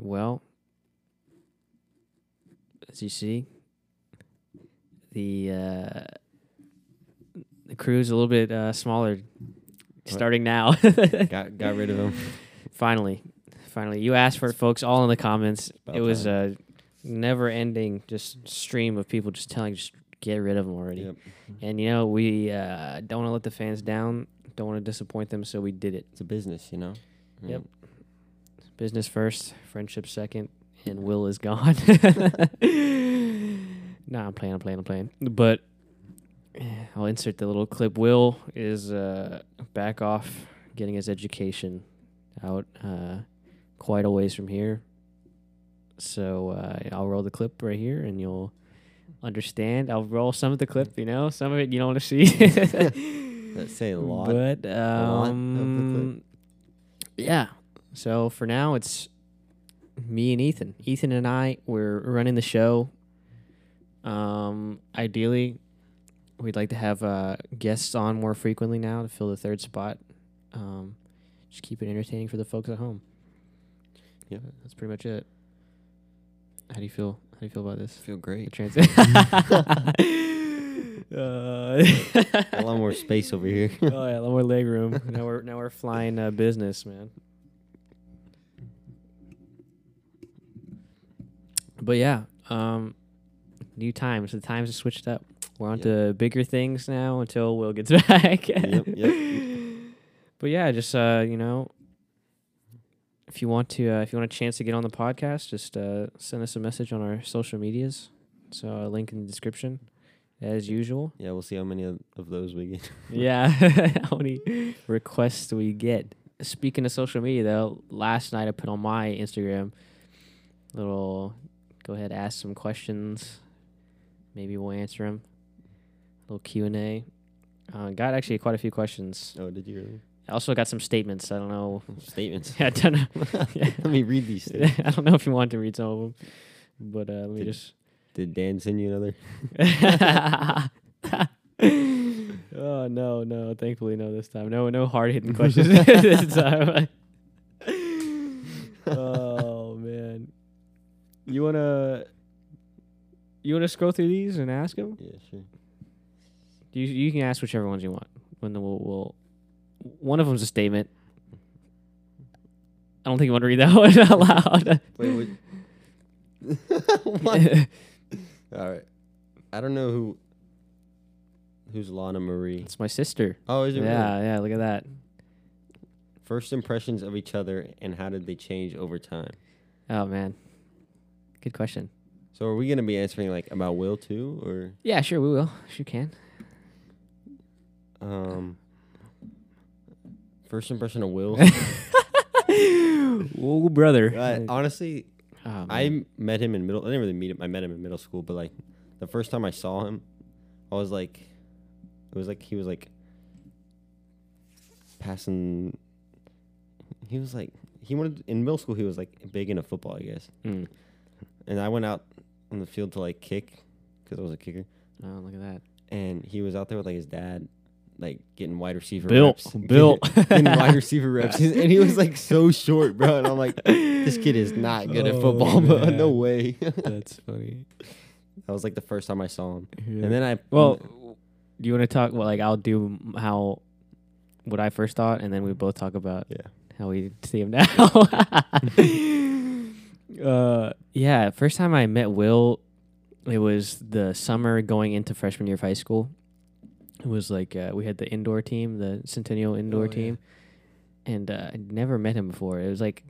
Well, as you see, the uh, the crew's a little bit uh, smaller, starting now. Got got rid of him. finally, finally, you asked for it, folks. All in the comments. It was time. a never-ending just stream of people just telling, just get rid of them already. Yep. And you know, we uh, don't want to let the fans down. Don't want to disappoint them, so we did it. It's a business, you know. Yep. Business first, friendship second, and Will is gone. nah, I'm playing, I'm playing, I'm playing. But I'll insert the little clip. Will is uh, back off getting his education out uh, quite a ways from here. So uh, I'll roll the clip right here and you'll understand. I'll roll some of the clip, you know, some of it you don't want to see. Let's say a lot. But lot of the clip. um, yeah. So for now, it's me and Ethan. Ethan and I we're running the show. Um, ideally, we'd like to have uh, guests on more frequently now to fill the third spot. Um, just keep it entertaining for the folks at home. Yeah. that's pretty much it. How do you feel? How do you feel about this? feel The great. transit. uh, a lot more space over here. oh yeah, a lot more leg room. now we're now we're flying uh, business, man. But yeah, um, new times. The times have switched up. We're on Yep. to bigger things now until Will gets back. Yep, yep. But yeah, just uh, you know, if you want to, uh, if you want a chance to get on the podcast, just uh, send us a message on our social medias. So a link in the description, as usual. yeah, we'll see how many of, of those we get. Yeah, how many requests we get? Speaking of social media, though, last night I put on my Instagram little. Go ahead, ask some questions. Maybe we'll answer them. A Little Q and A. Uh, got actually quite a few questions. Oh, did you really? I also got some statements. I don't know. Statements. I don't know. Yeah. Let me read these. I don't know if you want to read some of them, but uh, let me Did- just. Did Dan send you another? oh no, no! Thankfully, no this time. No, no hard hitting questions this time. oh man, you wanna you wanna scroll through these and ask them? Yeah, sure. You you can ask whichever ones you want. When the, we'll, we'll one of them's a statement. I don't think you want to read that one out loud. Wait, what? All right. I don't know who. Who's Lana Marie? it's my sister. Oh, is it? Yeah, really? yeah. Look at that. First impressions of each other and how did they change over time? Oh man, good question. So are we gonna be answering like about Will too, or Yeah, sure, we will. Sure can. um? First impression of Will. oh, brother. Uh, honestly, Oh, man. I met him in middle. I didn't really meet him. I met him in middle school, but like the first time I saw him, I was like, it was like he was like passing. He was like he wanted in middle school. He was like big into football, I guess. Mm. And I went out on the field to like kick because I was a kicker, Oh, look at that. and he was out there with like his dad, like getting wide receiver Built, reps. built. getting wide receiver reps, and he was like so short, bro. And I'm like, this kid is not good at Oh, football, but man. no way. That's funny. That was like the first time I saw him. Yeah. And then I well, do you want to talk? Well, like I'll do how what I first thought, and then we both talk about Yeah. how we see him now. Uh, yeah. First time I met Will, it was the summer going into freshman year of high school. It was like uh, we had the indoor team, the Centennial indoor Oh, yeah. team, and uh, I'd never met him before. It was like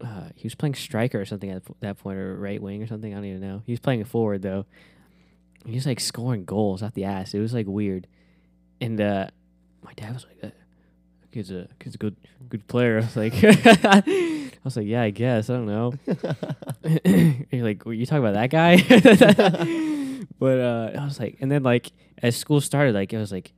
uh, he was playing striker or something at that point, or right wing or something. I don't even know. He was playing a forward though. He was like scoring goals out the ass. It was like weird, and uh, my dad was like, uh, "Kid's a kid's a good good player." I was like, I was like, "Yeah, I guess. I don't know." You're like, "Were you talking about that guy?" but uh, I was like, and then like as school started, like I was like,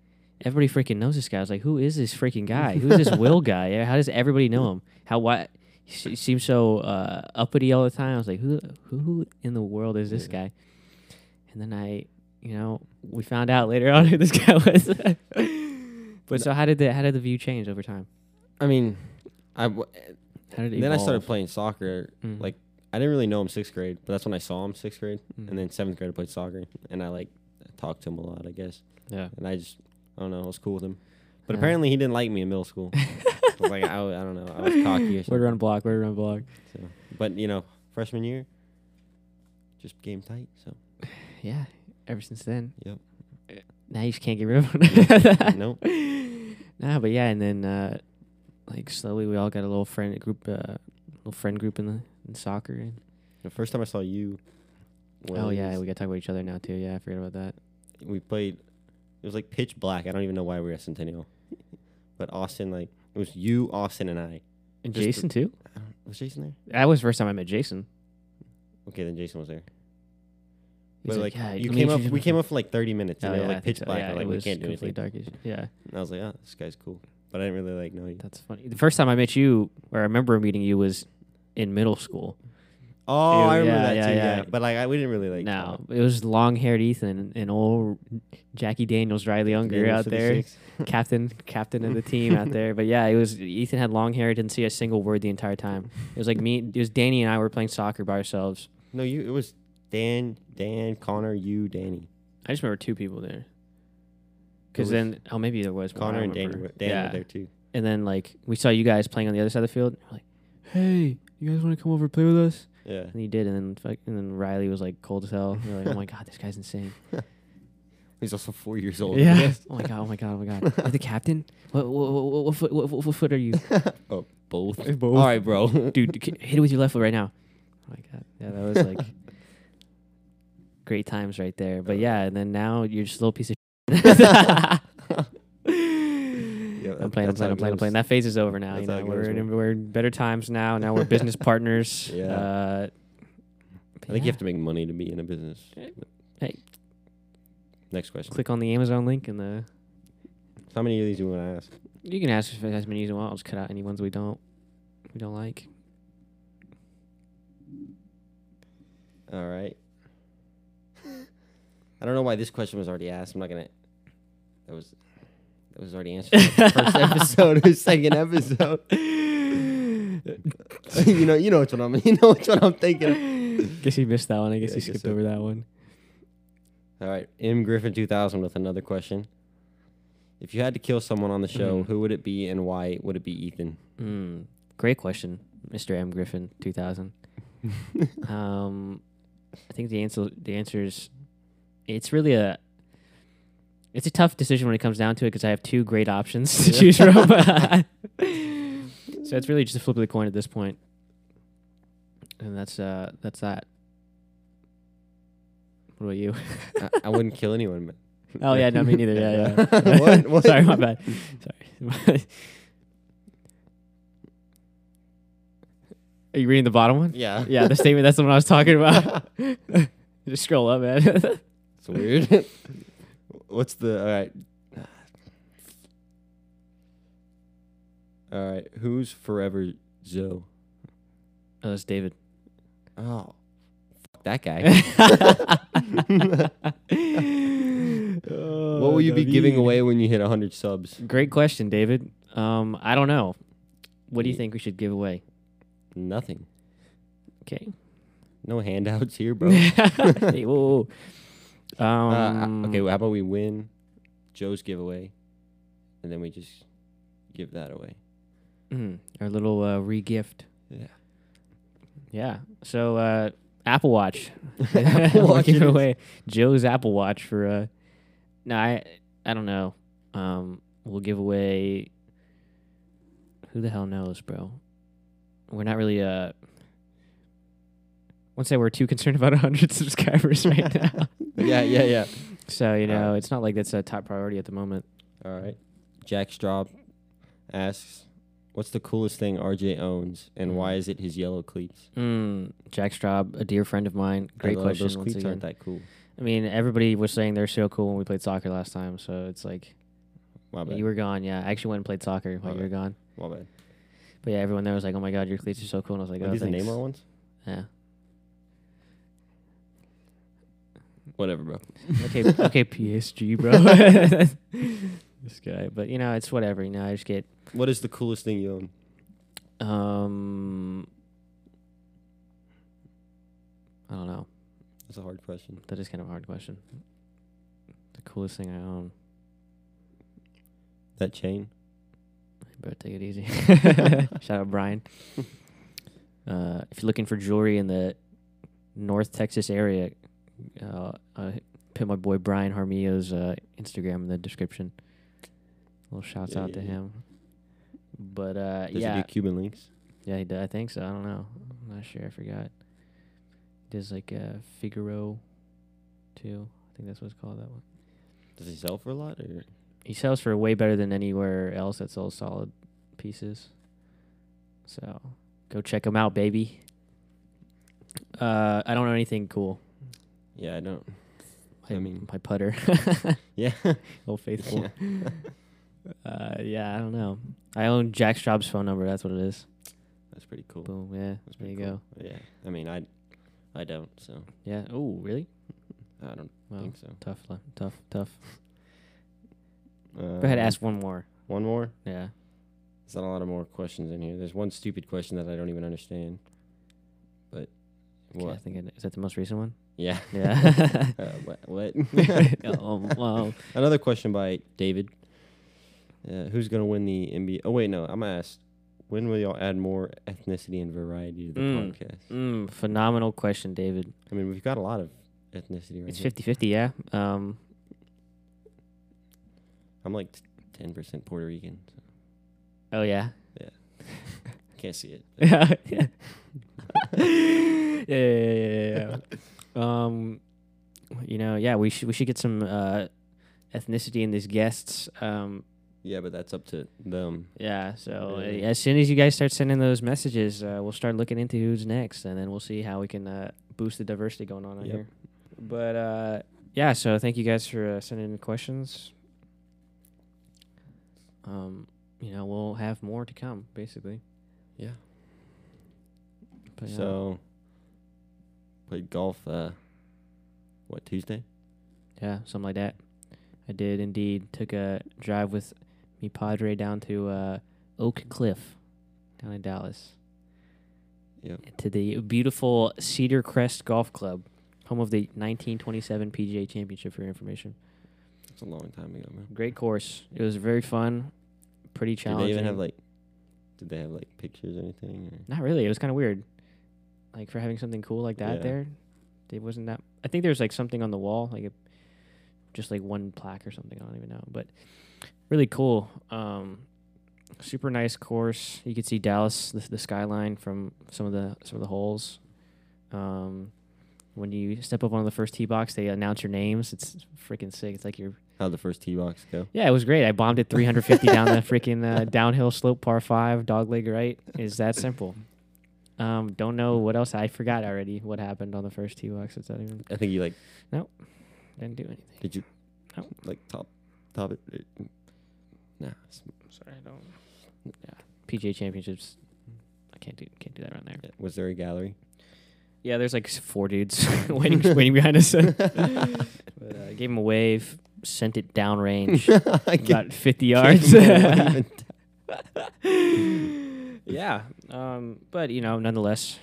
everybody freaking knows this guy. I was like, who is this freaking guy? Who's this Will guy? How does everybody know him? How why? He seems so uh, uppity all the time. I was like, who who in the world is this Yeah. guy? And then I, you know, we found out later on who this guy was. but so how did the how did the view change over time? I mean, I w- How did it then I started playing soccer. Mhm. Like I didn't really know him sixth grade, but that's when I saw him sixth grade. Mhm. And then seventh grade I played soccer, and I like talked to him a lot, I guess. yeah. And I just I don't know, I was cool with him. But apparently he didn't like me in middle school. I was like I, I don't know, I was cocky or something. Word run block. Word run block. So, but you know, freshman year, just game tight. So Yeah. Ever since then. Yep. Now you just can't get rid of him. Nope. Nah, but yeah, and then uh, like slowly we all got a little friend group, uh, little friend group in the in soccer. And, the first time I saw you. oh yeah, we got to talk about each other now too. Yeah, I forgot about that. we played. It was like pitch black. I don't even know why we were at Centennial, but Austin like it was you, Austin, and I. And Just Jason too. Was Jason there? That was the first time I met Jason. Okay, then Jason was there. He's But like, "Yeah, you came up, we came up for like thirty minutes, and Oh, they yeah, were I like pitch so. black. Yeah, like we can't do anything. darkish. Yeah, And I was like, oh, this guy's cool, but I didn't really like know you. that's funny. The first time I met you, or I remember meeting you, was in middle school. Oh, I remember yeah, that yeah, too. yeah. Yeah, but like I, we didn't really like. no, talk. it was long-haired Ethan and old Jackie Daniels, Riley Unger Daniel out there. 56. captain captain of the team out there. But yeah, it was Ethan had long hair, didn't see a single word the entire time. It was like me it was Danny and I were playing soccer by ourselves. No, you. It was Dan, Dan, Connor, you, Danny. I just remember two people there. Cuz then oh maybe there was I Connor and Danny. remember. Were, Dan were there too. And then like we saw you guys playing on the other side of the field. We're like, "Hey, you guys want to come over and play with us?" Yeah. And he did and then fuck- and then Riley was like cold as hell. We are like, "Oh my god, this guy's insane." He's also four years old. yeah. oh my god, oh my god, oh my god. You're the captain? What what, what, what, foot, what, what, what foot are you? oh, both. Both. All right, bro. dude, c- hit it with your left foot right now. Oh my god, yeah, that was like great times right there. But yeah, and then now you're just a little piece of. Yeah, I'm playing, I'm playing, I'm playing, I'm playing. That phase is over now. You know, we're in, we're in better times now. Now we're business partners. Yeah. Uh, I think you have to make money to be in a business. Hey. Next question. click on the Amazon link and the. How many of these do you want to ask? You can ask if it has many as you want. I'll just cut out any ones we don't we don't like. All right. I don't know why this question was already asked. I'm not gonna. That was. That was already answered. in the First episode or second episode. you know. You know one I'm. You know one I'm thinking. guess you missed that one. I guess Yeah, guess skipped so. over that one. All right. M Griffin 2000 with another question. If you had to kill someone on the show, Mhm. who would it be and why would it be Ethan? Mm, great question, Mr. M Griffin, two thousand. um, I think the answer the answer is it's really a it's a tough decision when it comes down to it because I have two great options to choose from. so it's really just a flip of the coin at this point. and that's uh that's that. What about you? I, I wouldn't kill anyone. But Oh yeah, no, me neither. Yeah, yeah. What? What? Sorry, my bad. Sorry. Are you reading the bottom one? Yeah. Yeah, the statement. That's the one I was talking about. Just scroll up, man. It's weird. What's the all right? All right, who's forever Zoe? oh, that's David. Oh, fuck that guy. what will you be giving away when you hit hundred subs? Great question, David. Um, I don't know. What do you think we should give away? Nothing. Okay. No handouts here, bro. Hey, whoa, whoa. Uh, Um, okay, well, how about we win Joe's giveaway, and then we just give that away. mm, our little uh, re-gift. Yeah. Yeah. So uh, Apple Watch. Apple Watch giving away Joe's Apple Watch for uh no, I I don't know. Um we'll give away who the hell knows, bro. We're not really uh won't say we're too concerned about hundred subscribers right now. Yeah, yeah, yeah. So, you know, it's not like that's a top priority at the moment. All right. Jack Straub asks, "What's the coolest thing RJ owns, and why is it his yellow cleats?" Mm, Jack Straub, a dear friend of mine. Great I love question Those once cleats again. aren't that cool. I mean, everybody was saying they're so cool when we played soccer last time, so it's like My bad. you were gone. Yeah, I actually went and played soccer while you were gone. My bad. But yeah, everyone there was like, "Oh my god, your cleats are so cool!" And I was like, Are "Oh, these the thanks." Neymar ones? Yeah. Whatever, bro. Okay, okay, PSG, bro. this guy, but you know, it's whatever. You know, I just get What is the coolest thing you own? Um, I don't know. That's a hard question. That is kind of a hard question. The coolest thing I own. That chain. Better take it easy. Shout out Brian. Uh, if you're looking for jewelry in the North Texas area, uh, uh, put my boy Brian Harmio's uh, Instagram in the description. little shouts Yeah, out yeah, to yeah. him. But uh, Does yeah, he do Cuban links? yeah, he did. I think so. I don't know. I'm not sure. I forgot. Does like uh, Figaro, too. I think that's what it's called. That one. Does he sell for a lot or? He sells for way better than anywhere else that sells solid pieces. So go check him out, baby. Uh, I don't know anything cool. Yeah, I don't. I mean- my putter, Yeah. old faithful. uh, yeah, I don't know. I own Jack Straub's phone number. That's what it is. That's pretty cool. Boom. Yeah. That's there you pretty go. cool. Yeah. I mean, I, I don't. So Yeah. Oh, really? I don't Well, think so. tough, tough, tough. Uh, Go ahead, ask one more. one more. Yeah. There's not a lot of more questions in here. There's one stupid question that I don't even understand. Okay, I what? think it, is that the most recent one? Yeah. Yeah. uh, what? what? oh, wow. Another question by David. Uh, who's gonna win the NBA? Oh wait, no. I'm gonna ask. When will y'all add more ethnicity and variety to the Mm. podcast? Mm, phenomenal question, David. I mean, we've got a lot of ethnicity right It's here. 50 50, yeah. Um, I'm like ten percent Puerto Rican. So oh, yeah. Can't see it. yeah, yeah, yeah, yeah, yeah, yeah. Um, you know, yeah, we should we should get some uh, ethnicity in these guests. Um, Yeah, but that's up to them. yeah, so uh, Yeah. as soon as you guys start sending those messages, uh, we'll start looking into who's next, and then we'll see how we can uh, boost the diversity going on out Yep. here. But uh, yeah, so thank you guys for uh, sending in questions. Um, you know, we'll have more to come, basically. Yeah. But, yeah. So played golf. Uh, what Tuesday? Yeah, something like that. I did indeed. Took a drive with me Padre down to uh, Oak Cliff down in Dallas Yep. to the beautiful Cedar Crest Golf Club, home of the 1927 PGA Championship. For your information, It's a long time ago, man. great course. It was very fun, pretty Did challenging. they even have like? Did they have like pictures or anything? Or? Not really. It was kind of weird. Like for having something cool like that Yeah. there, it wasn't that. I think there was like something on the wall, like a, just like one plaque or something. I don't even know, but really cool. Um, super nice course. You could see Dallas, the, the skyline from some of the some of the holes. Um, when you step up on the first tee box, they announce your names. It's freaking sick. It's like you're How'd the first tee box go? yeah, it was great. I bombed it 350 down the freaking uh, downhill slope, par five, dog leg right. Is that simple? Um, don't know what else. I forgot already what happened on the first tee box. It's not even I think you like. Nope, didn't do anything. Did you? No. Like top, top it. it nah. it's- Sorry, I don't. Yeah, PGA Championships. I can't do can't do that around there. yeah. Was there a gallery? Yeah, there's like four dudes waiting waiting behind us. but uh, gave him a wave, sent it downrange, about 50 yards. yeah. Um, but you know, nonetheless,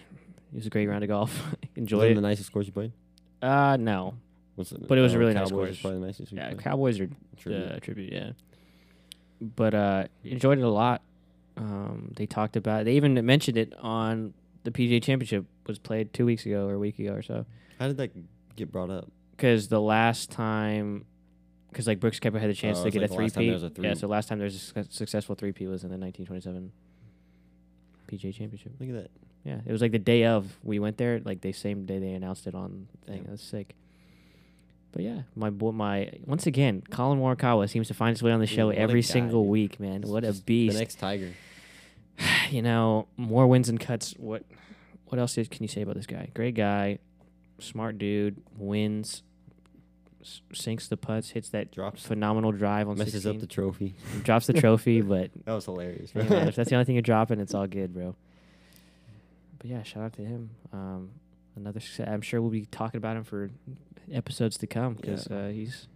it was a great round of golf. Enjoyed it it. the nicest course you played? Uh, no. But it was a oh, really nice course. probably the nicest. Yeah, played. Cowboys are Tribute. uh, tribute. Yeah. But uh, enjoyed it a lot. Um, they talked about. It. They even mentioned it on the PGA Championship was played two weeks ago or a week ago or so. How did that get brought up? Because the last time, because like Brooks Koepka had the chance Oh, to it's get like a the three last time there P. was a Yeah, three- so last time there was a success- successful three P was in the 1927 PGA Championship. Look at that. Yeah, it was like the day of we went there. Like the same day they announced it on thing. Yeah. That's sick. But yeah, my boy, my once again, Collin Morikawa seems to find his way on the Dude, show what a every guy, single dude. week, man. It's What a just beast! The next Tiger. you know, more wins and cuts. What what else is, can you say about this guy? Great guy, smart dude, wins, s- sinks the putts, hits that Drops. phenomenal drive on Messes 16, up the trophy. drops the trophy, but That was hilarious. Hey, man, if that's the only thing you're dropping, it's all good, bro. But yeah, shout out to him. Um, another success. I'm sure we'll be talking about him for episodes to come because Yeah. uh, he's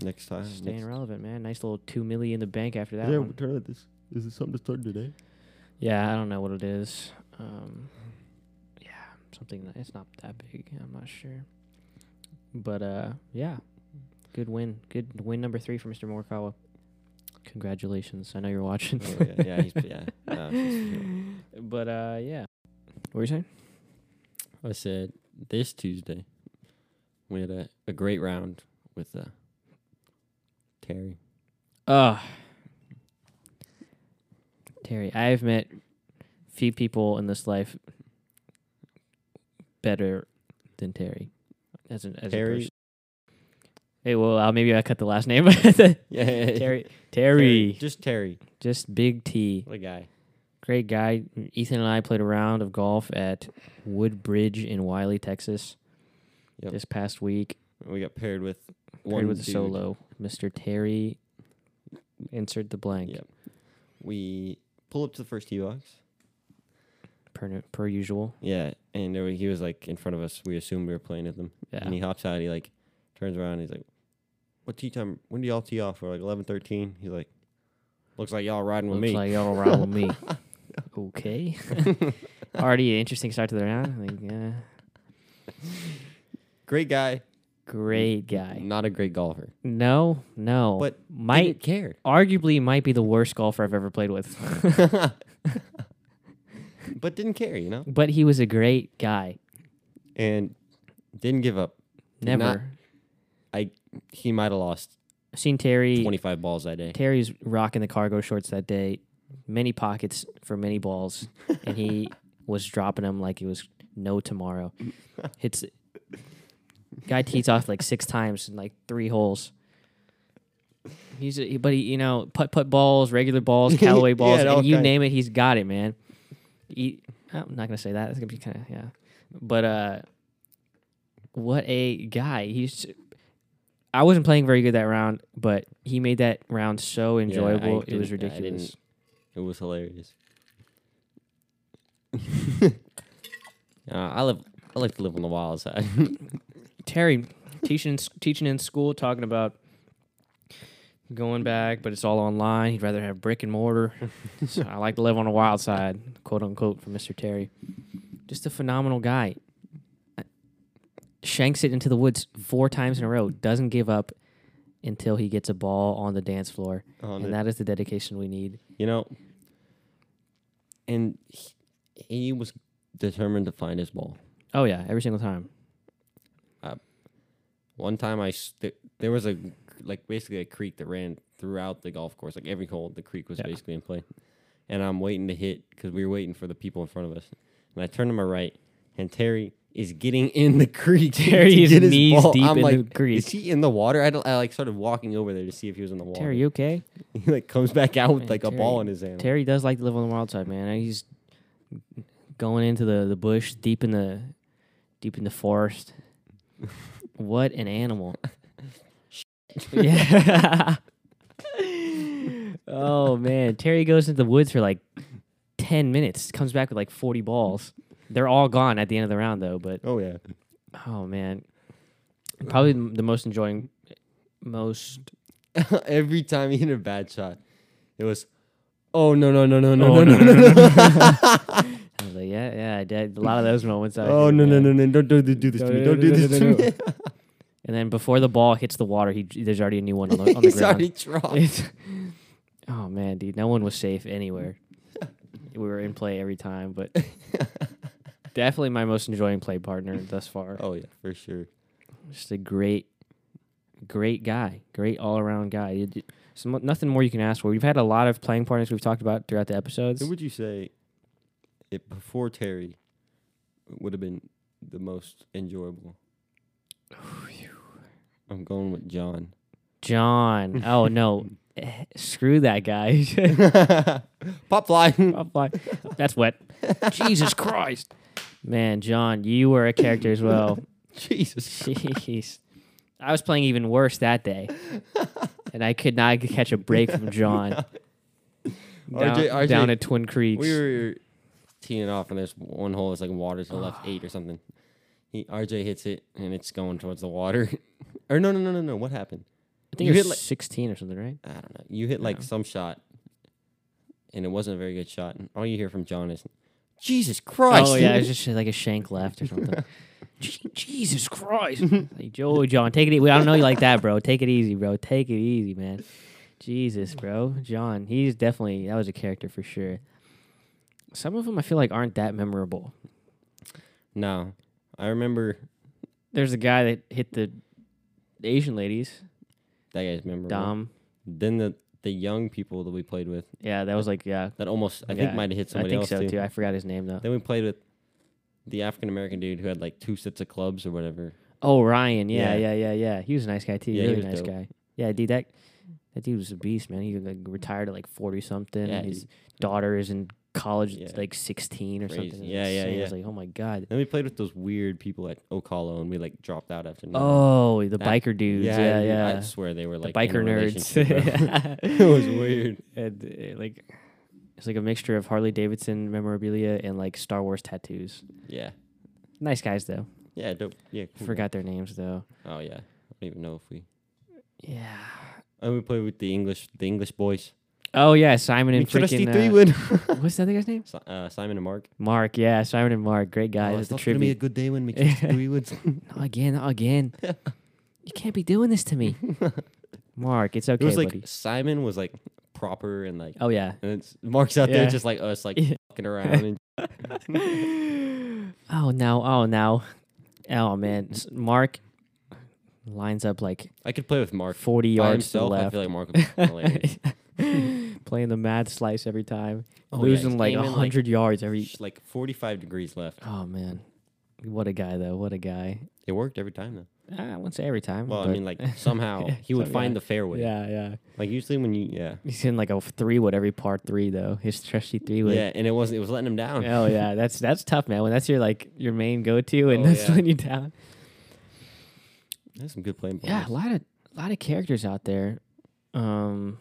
next time. staying next- relevant, man. Nice little two milli in the bank after that Yeah, one. turn out this. Is this something to start today? Yeah, I don't know what it is. Um, yeah, something. that- It's not that big. I'm not sure. But uh, yeah, good win. Good win number three for Mr. Morikawa. Congratulations. I know you're watching. Oh, yeah, yeah, he's yeah. Uh, he's- but uh, yeah. What were you saying? I said this Tuesday we had a, a great round with uh, Terry. Uh Terry, I have met few people in this life better than Terry. As an as a Terry? person. Hey, well, uh, maybe I cut the last name. Yeah, Terry, Terry, just Terry, just Big T, what a guy. great guy. Ethan and I played a round of golf at Woodbridge in Wylie, Texas, Yep. this past week. We got paired with Paired with a solo, Mr. Terry. Insert the blank Yep. We pull up to the first tee box. Per per usual. Yeah, and there, he was like in front of us. We assumed we were playing with him. Yeah. And he hops out. He like turns around. He's like, "What tee time? When do y'all tee off? For like eleven thirteen? He's like, "Looks like y'all riding with Looks me." like y'all ride with me. okay. Already an interesting start to the round. I think, yeah. great guy, Great guy. not a great golfer, No, no. but might care. arguably might be the worst golfer I've ever played with. But didn't care, you know, but he was a great guy. and didn't give up. Did Never. not- He might have lost I've seen Terry. twenty five balls that day. Terry's rocking the cargo shorts that day. Many pockets for many balls, and he was dropping them like it was no tomorrow. Hits guy tees off like six times in like three holes. He's a, but he, you know putt putt balls, regular balls, Callaway balls, all and you name it, he's got it, man. He, I'm not gonna say that. It's gonna be kind of yeah, but uh, what a guy! He's. I wasn't playing very good that round, but he made that round so enjoyable. it was didn't- I didn't- ridiculous. It was hilarious. uh, I live. I like to live on the wild side. Terry teaching teaching in school, talking about going back, but it's all online. He'd rather have brick and mortar. so I like to live on the wild side, quote unquote, from Mr. Terry. Just a phenomenal guy. Uh, Shanks it into the woods four times in a row. Doesn't give up until he gets a ball on the dance floor, On and it. that is the dedication we need. you know, and he, he was determined to find his ball. Oh yeah, every single time. One time, I th- there was a like basically a creek that ran throughout the golf course. Like every hole, the creek was Yeah. basically in play. And I'm waiting to hit because we were waiting for the people in front of us. And I turn to my right, and Terry is getting in the creek. Terry is knees deep I'm in the like, creek. Is he in the water? I, don't, I like started walking over there to see if he was in the water. Terry, you okay? he like comes back out with Man, like a ball in his hand. Terry does like to live on the wild side, man. He's going into the, the bush, deep in the deep in the forest. what an animal! Yeah. oh man, Terry goes into the woods for like ten minutes. Comes back with like forty balls. They're all gone at the end of the round, though. But oh yeah. oh man, probably the most enjoying, most Every time he hit a bad shot, it was, oh no no no no no Oh, no no no. no. I was like, yeah, yeah, I did a lot of those moments. I Oh no no no no! Don't, don't do this to me! Don't do this to me! And then before the ball hits the water, he there's already a new one on the, on the He's ground. already dropped. Oh man, dude, no one was safe anywhere. we were in play every time, but definitely my most enjoying play partner thus far. Oh yeah, for sure. Just a great, great guy, great all around guy. You d- some, nothing more you can ask for. We've had a lot of playing partners we've talked about throughout the episodes. Who would you say, it before Terry, would have been the most enjoyable? I'm going with John. John. Oh no, Eh, screw that guy. Pop fly. Pop fly. That's wet. Jesus Christ. Man, John, you were a character as well. Jesus. Jeez. I was playing even worse that day. And I could not catch a break from John. Down, RJ RJ down at Twin Creeks. We were teeing off, and there's one hole. It's like water to the left, eight or something. He RJ hits it, and it's going towards the water. Or no, no, no, no, no. What happened? I think you it hit like- 16 or something, right? I don't know. You hit like some shot, and it wasn't a very good shot. And all you hear from John is, "Jesus Christ!" Oh yeah, it's just like a shank left or something. Je- Jesus Christ, like, Joe John, take it. easy. I don't know you like that, bro. Take it easy, bro. Take it easy, man. Jesus, bro. John, he's definitely that was a character for sure. Some of them I feel like aren't that memorable. no, I remember There's a guy that hit the Asian ladies, that guy's memorable. Dom. Then the the young people that we played with Yeah, that was like yeah. that almost I think might have hit somebody else. I think else so too. too. I forgot his name though. Then we played with the African American dude who had like two sets of clubs or whatever. Oh, Ryan. Yeah, Yeah. yeah, yeah, yeah. He was a nice guy too. Yeah, he really nice dope. guy. Yeah, dude, that that dude was a beast, man. He like retired at like forty something. Yeah, His dude. daughter is in college, Yeah. like sixteen or Crazy. something. Yeah, yeah, insane. I yeah. was like, oh my god. Then we played with those weird people at Ocala and we like dropped out after. nothing. Oh, the That- biker dudes. Yeah, dude, yeah. I swear they were like a biker nerds. it was weird. And uh, like, it's like a mixture of Harley Davidson memorabilia and like Star Wars tattoos. Yeah, Nice guys though. yeah, dope. Yeah, cool. Forgot their names though. Oh yeah, I don't even know if we. Yeah. And we played with the English, the English boys. Oh yeah, Simon and We trusty freaking. three Uh, win. what's the other guy's name? Si- uh, Simon and Mark. Mark. Yeah, Simon and Mark. Great guys. oh, That's the it's gonna be a good day when we trusty three wins. Not again. Not again. you can't be doing this to me, Mark. It's okay, it was like buddy. Simon was like proper and like, Oh yeah. and it's Mark's out there just like us, like fucking around. And oh no. Oh no. Oh man. Mark lines up like I could play with Mark forty by yards to the himself. I feel like Mark would be hilarious. Playing the mad slice every time, Oh, losing he's like hundred yards every. Like 45 degrees left. Oh man, what a guy though! What a guy! It worked every time though. Ah, I wouldn't say every time. Well, I mean, like somehow Yeah, he would find yeah. the fairway. yeah, yeah. Like usually when you, yeah, He's in like a three wood every part three though. His trusty three wood. yeah, and it wasn't. It was letting him down. Oh yeah, that's that's tough, man. When that's your like your main go to, and Oh, that's yeah. letting you down. There's some good playing. Yeah, a lot of a lot of characters out there. Um.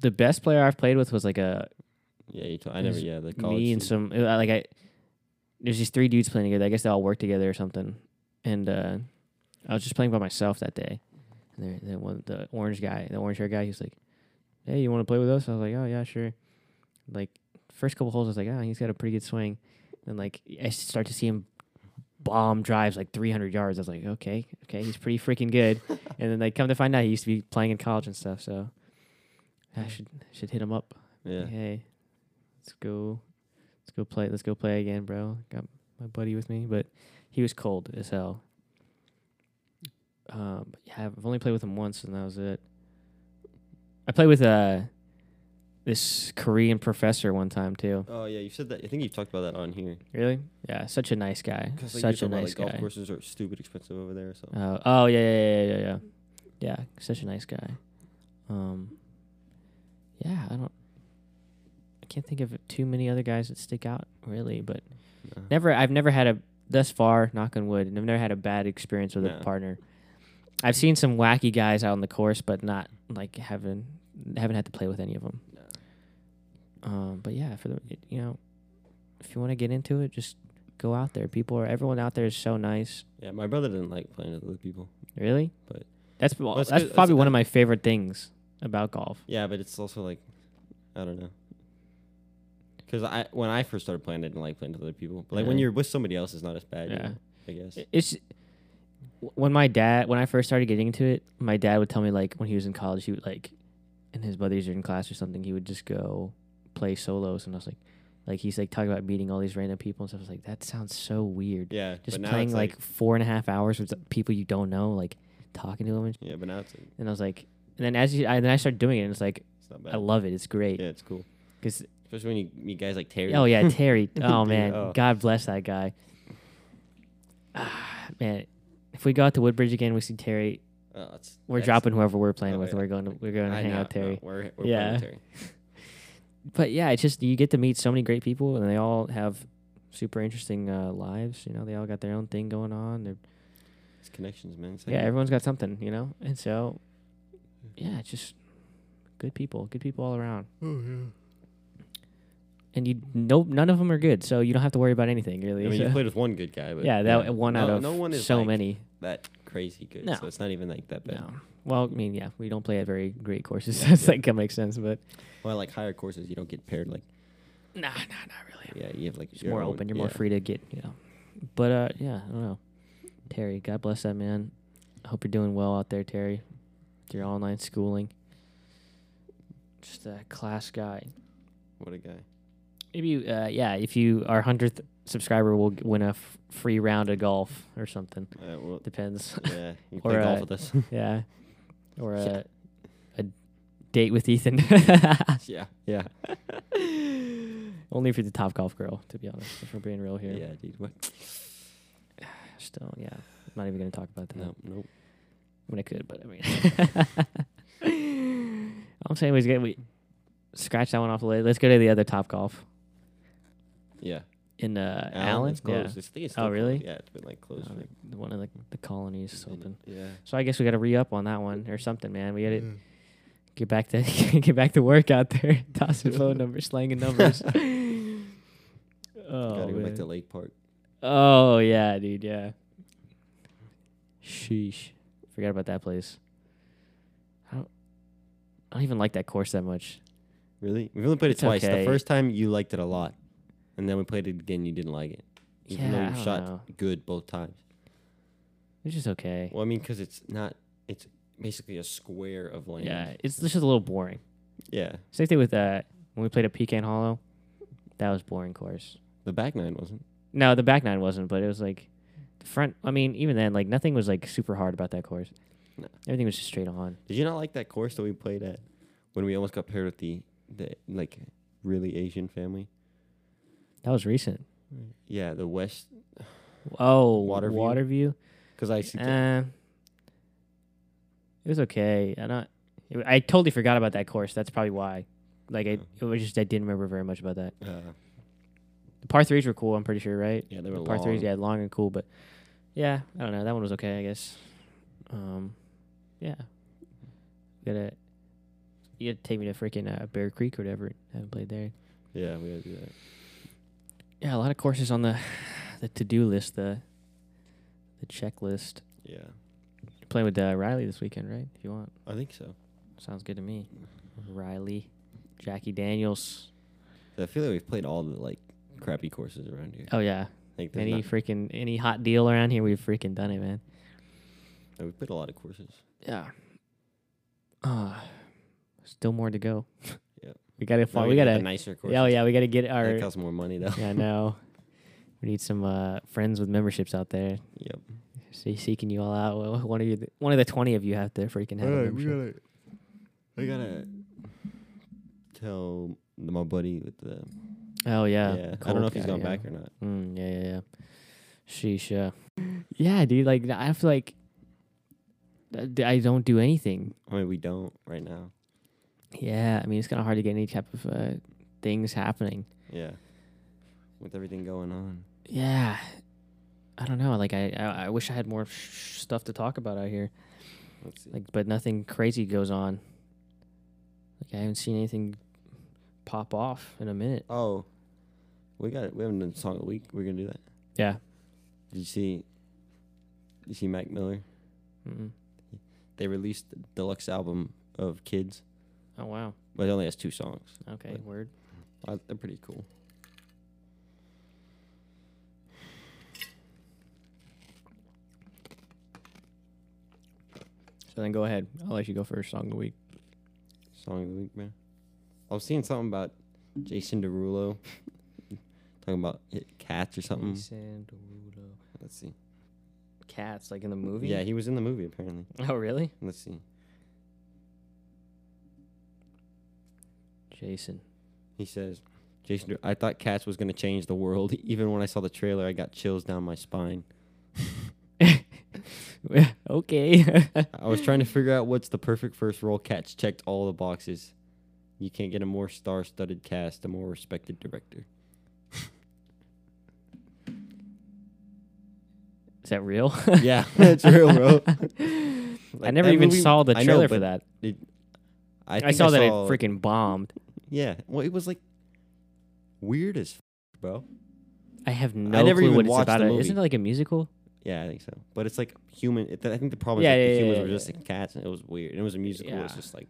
The best player I've played with was like a Yeah, you t- I never. Yeah, the college. me and team. some uh, like I. There's these three dudes playing together. I guess they all work together or something. And uh, I was just playing by myself that day. And there, then one the orange guy, the orange hair guy, he was like, "Hey, you want to play with us?" I was like, "Oh yeah, sure." Like first couple holes, I was like, "Oh, he's got a pretty good swing." And like I start to see him bomb drives like 300 yards. I was like, "Okay, okay, he's pretty freaking good." and then they come to find out, he used to be playing in college and stuff. So I should should hit him up. Yeah. Hey, let's go. Let's go play. Let's go play again, bro. Got my buddy with me, but he was cold as hell. Um, but yeah, I've only played with him once, and that was it. I played with uh this Korean professor one time too. Oh yeah, you said that. I think you talked about that on here. Really? Yeah, such a nice guy. Like, Such a nice about, like, guy. Golf courses are stupid expensive over there. So Uh, oh yeah, yeah, yeah, yeah, yeah, yeah. Such a nice guy. Um, yeah, I don't. I can't think of too many other guys that stick out really, but uh, never. I've never had a thus far. Knock on wood. And I've never had a bad experience with No. a partner. I've seen some wacky guys out on the course, but not like having haven't had to play with any of them. no. Um, but yeah, for the it, you know, if you want to get into it, just go out there. People are everyone out there is so nice. Yeah, my brother didn't like playing with other people. Really? But- that's well, it's that's probably it's- one of my favorite things about golf. Yeah, but it's also like, I don't know. Because I when I first started playing, I didn't like playing with other people. But like when you're with somebody else, it's not as bad. Yeah. I guess. It's when my dad when I first started getting into it, my dad would tell me like when he was in college, he would like, and his buddies are in class or something, he would just go play solos, and I was like, like he's like talking about meeting all these random people and stuff. I was like, that sounds so weird. yeah. Just playing it's like, four and a half hours with people you don't know, like talking to them, and, Yeah, but now it's like, and I was like, and then as you, I, then I started doing it, and it's like it's not bad. I love it. It's great yeah, it's cool. because Especially when you meet guys like Terry. Oh yeah, Terry. Oh man, oh. God bless that guy. Ah, man, if we go out to Woodbridge again, we see Terry. Oh, it's- We're that's- dropping whoever we're playing Oh, with. yeah. We're going to we're going to I hang know, out Terry. No, we're we're Yeah. playing Terry. But yeah, it's just you get to meet so many great people, and they all have super interesting uh, lives. You know, they yeah, everyone's got something. You know, and so yeah, it's just good people, good people all around. And you nope, none of them are good, so you don't have to worry about anything really. I mean, so- you played with one good guy, but yeah, that one out No- of no one is so like- many. that crazy good. No. So it's not even like that bad. No. Well, I mean, yeah, we don't play at very great courses. That's like that makes sense, but Well, like higher courses, you don't get paired like. nah, nah, not really. Yeah, you have like It's your more own- open. You're more free to get, you know. But uh, yeah, I don't know. Terry, God bless that man. I hope you're doing well out there, Terry. Your online schooling. Just a class guy. What a guy. Maybe, you, uh, yeah, if you our hundredth subscriber, we'll win a f- free round of golf or something. Uh, well, Depends. yeah, you Or, play golf with us. yeah, or a a date with Ethan. yeah, yeah, Only if you're the top golf girl, to be honest. If we're being real here. yeah, dude. What? Still, yeah. I'm not even gonna talk about that. No, nope. I mean, I could, but I mean, all I'm saying was get we scratch that one off the list. Let's go to the other top golf Yeah, in uh, Allen, Allen. It's closed. It's, I think it's Oh, still really? closed. Yeah, it's been like closed. Uh, for, like, the one of the, the colonies is a minute. open. Yeah. So I guess we got to re up on that one or something, man. We got to get back to get back to work out there, tossing phone numbers, slanging numbers. oh, Gotta go back to Lake Park. oh yeah, dude, yeah. Sheesh, forgot about that place. I don't, I don't even like that course that much. Really? We've only played it It's twice. okay. The first time you liked it a lot, and then we played it again. You didn't like it, even Yeah, I though you don't shot know. good both times. It's just okay. Well, I mean, because it's not. It's basically a square of land. Yeah, it's just a little boring. Yeah. Same thing with uh, when we played at Pecan Hollow. That was boring course. The back nine wasn't. No, the back nine wasn't, but it was like front. I mean, even then, like nothing was like super hard about that course. No. Everything was just straight on. Did you not like that course that we played at when we almost got paired with the the like really Asian family? That was recent. Yeah, the West. Oh, Waterview? Waterview. Because I see. Uh, it was okay. I not. It, I totally forgot about that course. That's probably why. Like I, it was just I didn't remember very much about that. uh, The par threes were cool. I'm pretty sure, right? yeah, they were The par threes, yeah, long and cool. But yeah, I don't know. That one was okay, I guess. Um, yeah. Gotta. You gotta take me to freaking uh, Bear Creek or whatever. haven't played there. Yeah, we gotta do that. Yeah, a lot of courses on the the to do list, the the checklist. Yeah, You're playing with uh, Riley this weekend, right? If you want, I think so. sounds good to me. Riley, Jackie Daniels. I feel like we've played all the like crappy courses around here. Oh yeah, Like there's any not- freaking any hot deal around here, we've freaking done it, man. no, we've played a lot of courses. Yeah. Uh, still more to go. Yep. We gotta No, find. we we gotta. the nicer courses. Yeah, oh yeah, we gotta get That our. costs more money though. yeah, I know. We need some uh, friends with memberships out there. Yep. See, seeking you all out. Well, one of you, one of the twenty of you have to freaking have a membership. gotta. I gotta tell my buddy with the. Oh yeah. Yeah. I don't know if he's guy, gone yeah. back or not. Mm, yeah, yeah, yeah. Sheesh. Yeah. yeah, dude. Like I feel like I don't do anything. I mean, we don't right now. Yeah, I mean it's kind of hard to get any type of uh, things happening. Yeah. With everything going on. Yeah. I don't know. Like I, I, I wish I had more sh- stuff to talk about out here. Let's see. Like, but nothing crazy goes on. Like I haven't seen anything pop off in a minute. oh, we got it. We haven't done song of the week. We're gonna do that. Yeah. Did you see? Did you see Mac Miller? Mm-mm. They released the deluxe album of Kids, Oh wow. but it only has two songs. Okay. But- Word. They're pretty cool. So then go ahead. I'll let you go first. Song of the week. Song of the week, man. I was seeing something about Jason Derulo talking about cats or something. Let's see. Cats, like in the movie. Yeah, he was in the movie apparently. Oh really? Let's see. Jason. He says, Jason, I thought Cats was going to change the world. Even when I saw the trailer, I got chills down my spine. okay. I was trying to figure out what's the perfect first role. Cats checked all the boxes. You can't get a more star studded cast, a more respected director. Is that real? Yeah, it's real, bro. I never even movie- saw the I know, trailer for that. I, I, think saw that it freaking bombed. Yeah, well, it was like weird as f- bro. I have no I never clue even what it's watched about. It. Isn't it like a musical? Yeah, I think so. But it's like human. It, I think the problem Yeah, is like yeah, the humans yeah, were just like cats, and it was weird. And it was a musical. It was just like.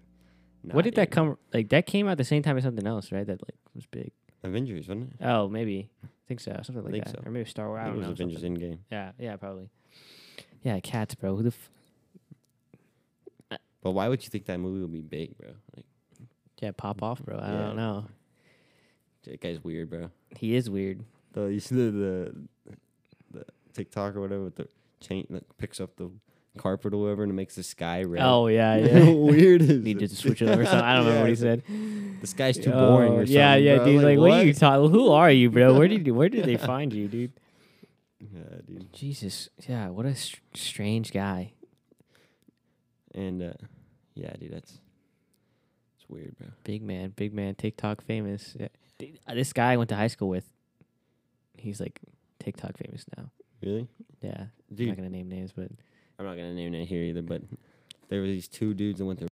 what did that come? Like that came out the same time as something else, right? That like was big. Avengers, wasn't it? Oh, maybe. I think so. Something like think that. so. Or maybe Star Wars. I I don't know. Avengers something. Endgame. Yeah, yeah, probably. Yeah, cats, bro. Who the f- But why would you think that movie would be big, bro? Like yeah, pop off, bro. I Yeah. don't know. that guy's weird, bro. He is weird. The you see the the, the TikTok or whatever with the chain that picks up the carpet or whatever and it makes the sky red. Oh yeah, yeah. weird is it? to switch it over. Something. I don't remember what he said. The sky's too boring Oh, or something. Yeah, yeah, bro. dude. Like, what? are you talking? Who are you, bro? Where did you, where did they find you, dude? Yeah, dude. Jesus, yeah. What a str- strange guy. And uh, yeah, dude, that's it's weird, bro. Big man, big man. TikTok famous. Yeah. Dude, uh, This guy I went to high school with. He's like TikTok famous now. Really, Yeah. I'm dude. not gonna name names, but. I'm not gonna name it here either, but there were these two dudes that went to.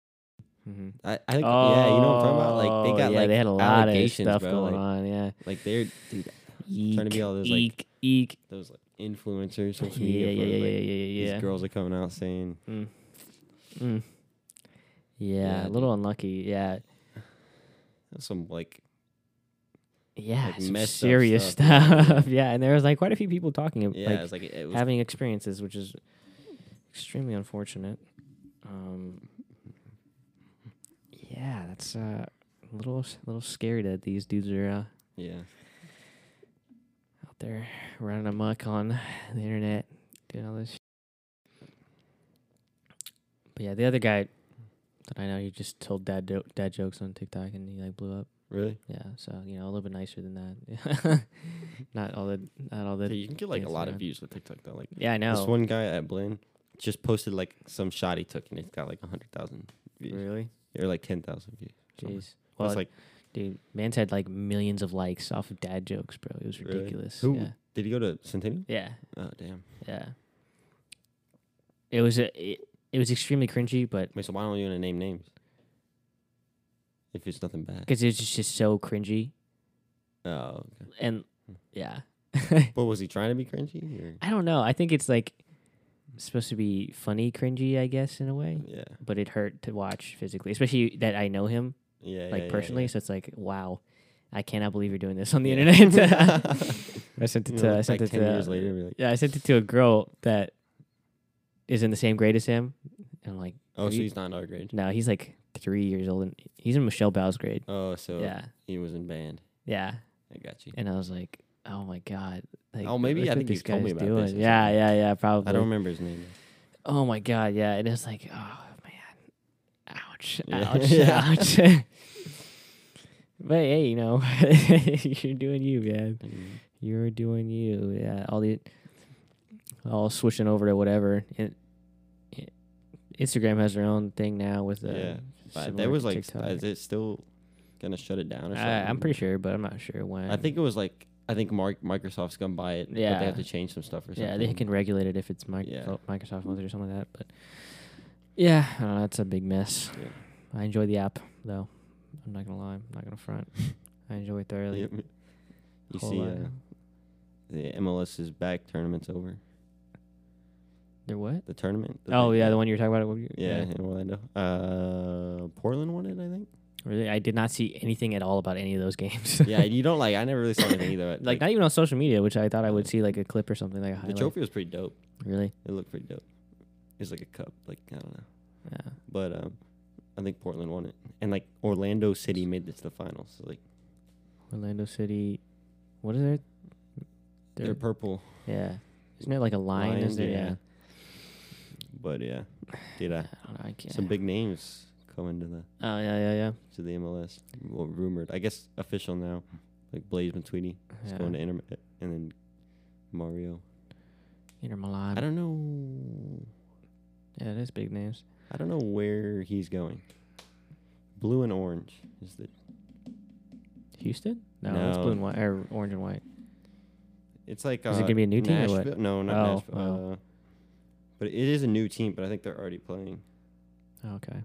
hmm I, I think yeah, you know what I'm talking about. Like they got Oh, yeah, like they had a lot of stuff bro. going like, on. Yeah. like they're dude, Eek, Trying to be all those, like, eek, eek. those like influencers, social media. yeah, yeah, yeah, like, yeah, yeah, yeah. These girls are coming out saying Mm. Mm. Yeah, Yeah, a little unlucky. Yeah, some like yeah, Like some serious stuff, yeah, stuff. yeah, and there was like quite a few people talking, yeah, like it's like it, it was having experiences, which is extremely unfortunate. Um, yeah, that's uh, a little little scary that these dudes are uh, yeah. out there running amok on the internet, doing all this. sh- But yeah, the other guy that I know, he just told dad jo- dad jokes on TikTok, and he like blew up. Really? Yeah, so you know, a little bit nicer than that. not all the, not all the. Yeah, you can get like a lot of views with TikTok though. Like Yeah, I know. this one guy at Blinn just posted like some shot he took and it's got like a hundred thousand views Really? or like ten thousand views. Jeez. Well, That's like dude, man's had like millions of likes off of dad jokes, bro. It was Really? ridiculous. Who? Yeah. did he go to Centennial? Yeah. Oh damn. Yeah. It was a. It, it was extremely cringy, but Wait, so why don't you want to name names? If it's nothing bad. because it was just, just so cringy, Oh, okay. and hmm. yeah. But was he trying to be cringy? Or? I don't know. I think it's like supposed to be funny, cringy, I guess, in a way. Yeah. But it hurt to watch physically, especially that I know him Yeah. like yeah, personally. Yeah, So it's like, wow, I cannot believe you're doing this on the Yeah. internet. I sent it You to. know, I sent like it 10 to. years later, like, Yeah, I sent it to a girl that is in the same grade as him, and I'm like, oh, Have so you- he's not in our grade. no, he's like three years old, and he's in Michelle Bow's grade. Oh, so yeah, he was in band. yeah, I got you. and I was like, oh my god. Like, Oh, maybe I think you've told me about doing. this or Yeah, something. yeah, yeah, probably. I don't remember his name. Oh my god, yeah. And it's like, oh man, ouch, Yeah. ouch, Yeah. ouch. but hey, you know, you're doing you, man. Mm. You're doing you. Yeah, all the all switching over to whatever. It, it, Instagram has their own thing now with the. Yeah, But there was like, is it still gonna shut it down or something? I, I'm pretty sure, but I'm not sure when. I think it was like I think Mark, Microsoft's gonna buy it. but Yeah. they have to change some stuff or something. yeah, they can regulate it if it's mic- Yeah. Microsoft owns it or something like that. But yeah, I don't know, that's a big mess. Yeah. I enjoy the app though. I'm not gonna lie. I'm not gonna front. I enjoy it thoroughly. Yep. You Whole see, uh, the MLS is back. Tournament's over. They're what? The tournament. the Oh yeah, the one you were talking about. what you- Yeah, in Orlando. Uh, Portland won it, I think. Really, I did not see anything at all about any of those games. yeah, you don't like. I never really saw anything either. like not even on social media, which I thought I would see like a clip or something like a the trophy was pretty dope. Really? It looked pretty dope. It's like a cup. Like I don't know, Yeah. but um, I think Portland won it, and like Orlando City made it to the finals. So like Orlando City. What is it? they're, They're- purple, yeah. Isn't it like a lion? Lions, is there? yeah. Yeah. but yeah, dude, I, I. I can't. some big names coming to the Oh yeah, yeah, yeah. to the MLS. Well, rumored, I guess, official now. Like Blaise Matuidi is yeah. going to Inter, and then Mario. Inter Milan. I don't know. yeah, it is big names. I don't know where he's going. Blue and orange is the. Houston? No, it's No. blue and white or orange and white. It's like. Is it uh, gonna be a new team or what? Nashville- No, not Oh, Nashville. oh. Uh, but it is a new team. But I think they're already playing. Oh, okay.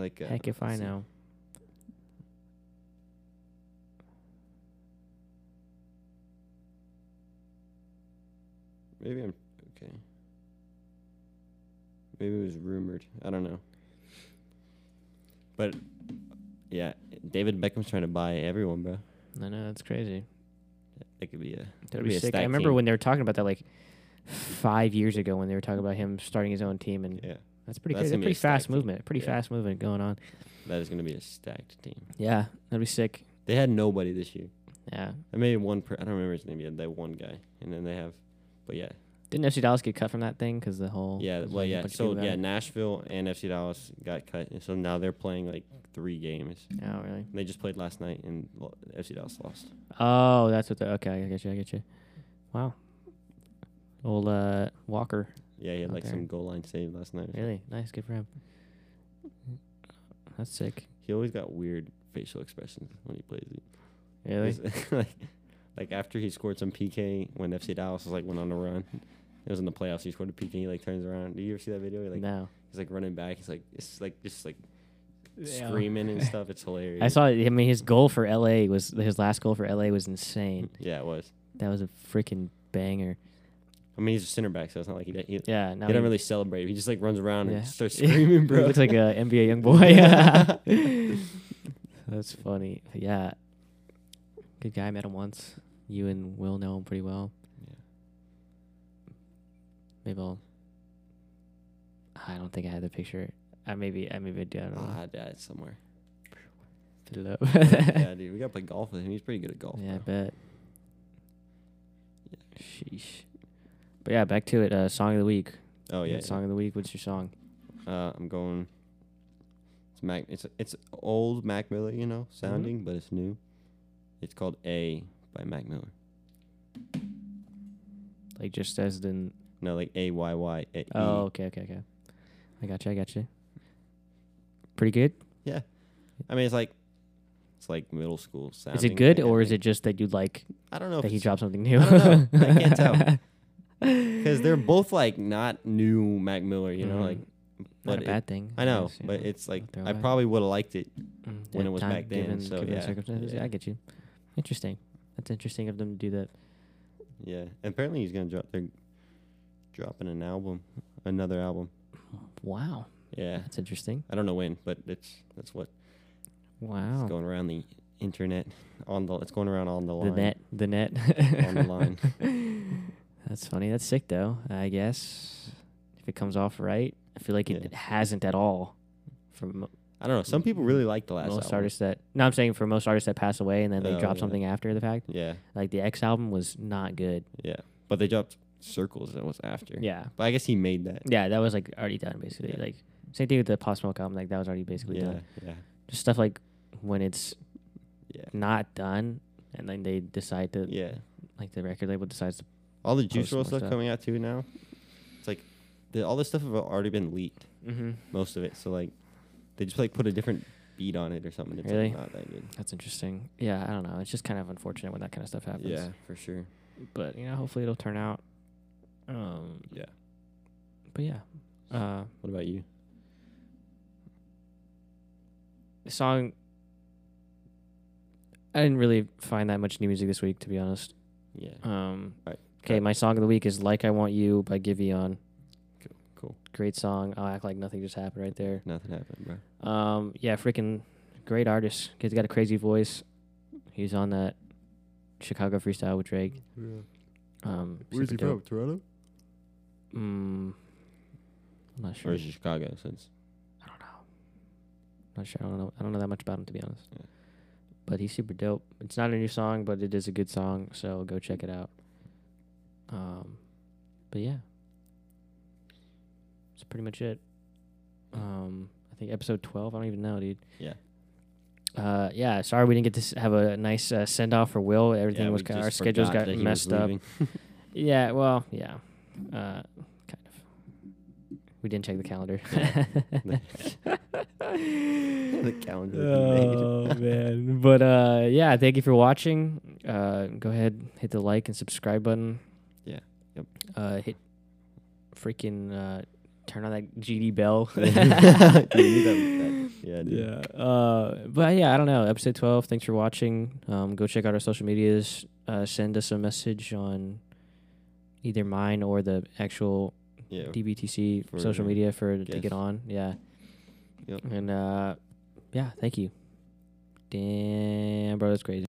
Like. Uh, Heck if I know. Maybe I'm Okay. Maybe it was rumored. I don't know. But yeah, David Beckham's trying to buy everyone, bro. I know that's crazy. That could be a That'd be be sick. I remember team. when they were talking about that like five years ago when they were talking about him starting his own team, and yeah. That's pretty That's a Pretty fast team. movement. Pretty Yeah. fast movement going on. That is going to be a stacked team. Yeah, that'd be sick. They had nobody this year. Yeah. I made one. Per, I don't remember his name yet. That one guy, and then they have, but yeah, Didn't FC Dallas get cut from that thing because the whole yeah, well, yeah. So yeah, Nashville and FC Dallas got cut, and so now they're playing like three games. Oh really? They just played last night, and lo- FC Dallas lost. Oh, that's what. The, okay, I get you. I get you. Wow. Old uh, Walker. Yeah, he had like Okay. some goal line save last night. Really nice. Good for him. That's sick. He always got weird facial expressions when he plays it. Really? Like, like after he scored some PK when FC Dallas was like went on a run. It was in the playoffs. He scored a PK. He like turns around. Do you ever see that video? He, like no. he's like running back. He's like it's like just like Yeah. screaming and stuff. It's hilarious. I saw. I mean, his goal for LA was his last goal for LA was insane. Yeah, it was. That was a freaking banger. I mean, he's a center back, so it's not like he he, he Yeah. Now don't really celebrate. He just like runs around Yeah. and starts screaming, he bro. looks like a NBA YoungBoy. That's funny. Yeah. Good guy. Met him once. You and Will know him pretty well. Yeah. Maybe I'll. I don't think I had the picture. I maybe I maybe I do. I don't know. Ah, dad's somewhere. Put it up. yeah, dude, we gotta play golf with him. He's pretty good at golf. Yeah, I bro. bet. Sheesh. But yeah, back to it. Uh, song of the week. Oh yeah. What Song of the week. What's your song? Uh, I'm going. It's Mac. It's it's old Mac Miller, you know, sounding, but it's new. It's called A by Mac Miller. Like just as in. No, like A Y Y. A- E. Oh, okay, okay, okay. I got you. I got you. Pretty good. Yeah. I mean, it's like it's like middle school sounding. Is it good or is it just that you like I don't know if that he dropped something new? I don't know. I can't tell. because they're both like not new Mac Miller, you know, Mhm. like. Not But a it- bad thing. I know, guess, you but it's like I probably would have liked it. Mm, when at it was time, back then, Given, so, given yeah, circumstances, yeah. I get you. Interesting. That's interesting of them to do that. Yeah, and apparently he's gonna drop. They're dropping an album, another album. Wow, Yeah, that's interesting. I don't know when, but it's that's what Wow. is going around the internet on the. It's going around on the the line. net, the net. On the line. That's funny. That's sick, though. I guess if it comes off right, I feel like it Yeah. hasn't at all. From I don't know. Some people really like the last most album. artists that, no, I'm saying for most artists that pass away and then they Oh, drop yeah. something after the fact. Yeah, Like the X album was not good. yeah, but they dropped Circles. That was after. Yeah, but I guess he made that. yeah, that was like already done basically. Yeah. Like same thing with the Pop Smoke album. Like that was already basically Yeah, done. yeah, Just stuff like when it's yeah, not done and then they decide to yeah. like the record label decides to All the Juice WRLD stuff coming out too now. It's like the, all this stuff have already been leaked. mm-hmm. most of it. So like, they just like put a different beat on it or something. It's Really? like not that good. That's interesting. Yeah, I don't know. It's just kind of unfortunate when that kind of stuff happens. Yeah, for sure. But you know, hopefully it'll turn out. Um Yeah. but yeah. Uh What about you? the song I didn't really find that much new music this week to be honest. Yeah. Um Alright, Okay, my song of the week is Like I Want You by Giveon. Cool. Cool. Great song. I'll act like nothing just happened right there. Nothing happened, bro. Um, yeah, freaking great artist. Kid's got a crazy voice. He's on that Chicago freestyle with Drake. Um, super dope. Toronto? Mm, I'm not Or sure. is it Chicago? Since I don't know. Not sure. I don't know. I don't know that much about him to be honest. Yeah. But he's super dope. It's not a new song, but it is a good song. So go check it out. Um, but yeah, that's pretty much it. Um, I think episode twelve. I don't even know, dude. yeah, Uh, yeah. Sorry we didn't get to have a nice uh, send off for Will. Everything yeah, was just our schedules got that he was messed up. Yeah. Well. Yeah. Uh, kind of. We didn't check the calendar. the calendar. oh man. But uh, yeah. Thank you for watching. Uh, go ahead, hit the like and subscribe button. Yep. Uh, hit freaking uh, turn on that GD bell. Dude, you need that- that- yeah, dude. Yeah. Uh, but yeah, I don't know. Episode 12. Thanks for watching. Um, go check out our social medias. Uh, send us a message on either mine or the actual Yeah. DBTC For social media for to get on. Yeah. Yep. And uh, yeah, thank you. Damn, bro, that's crazy.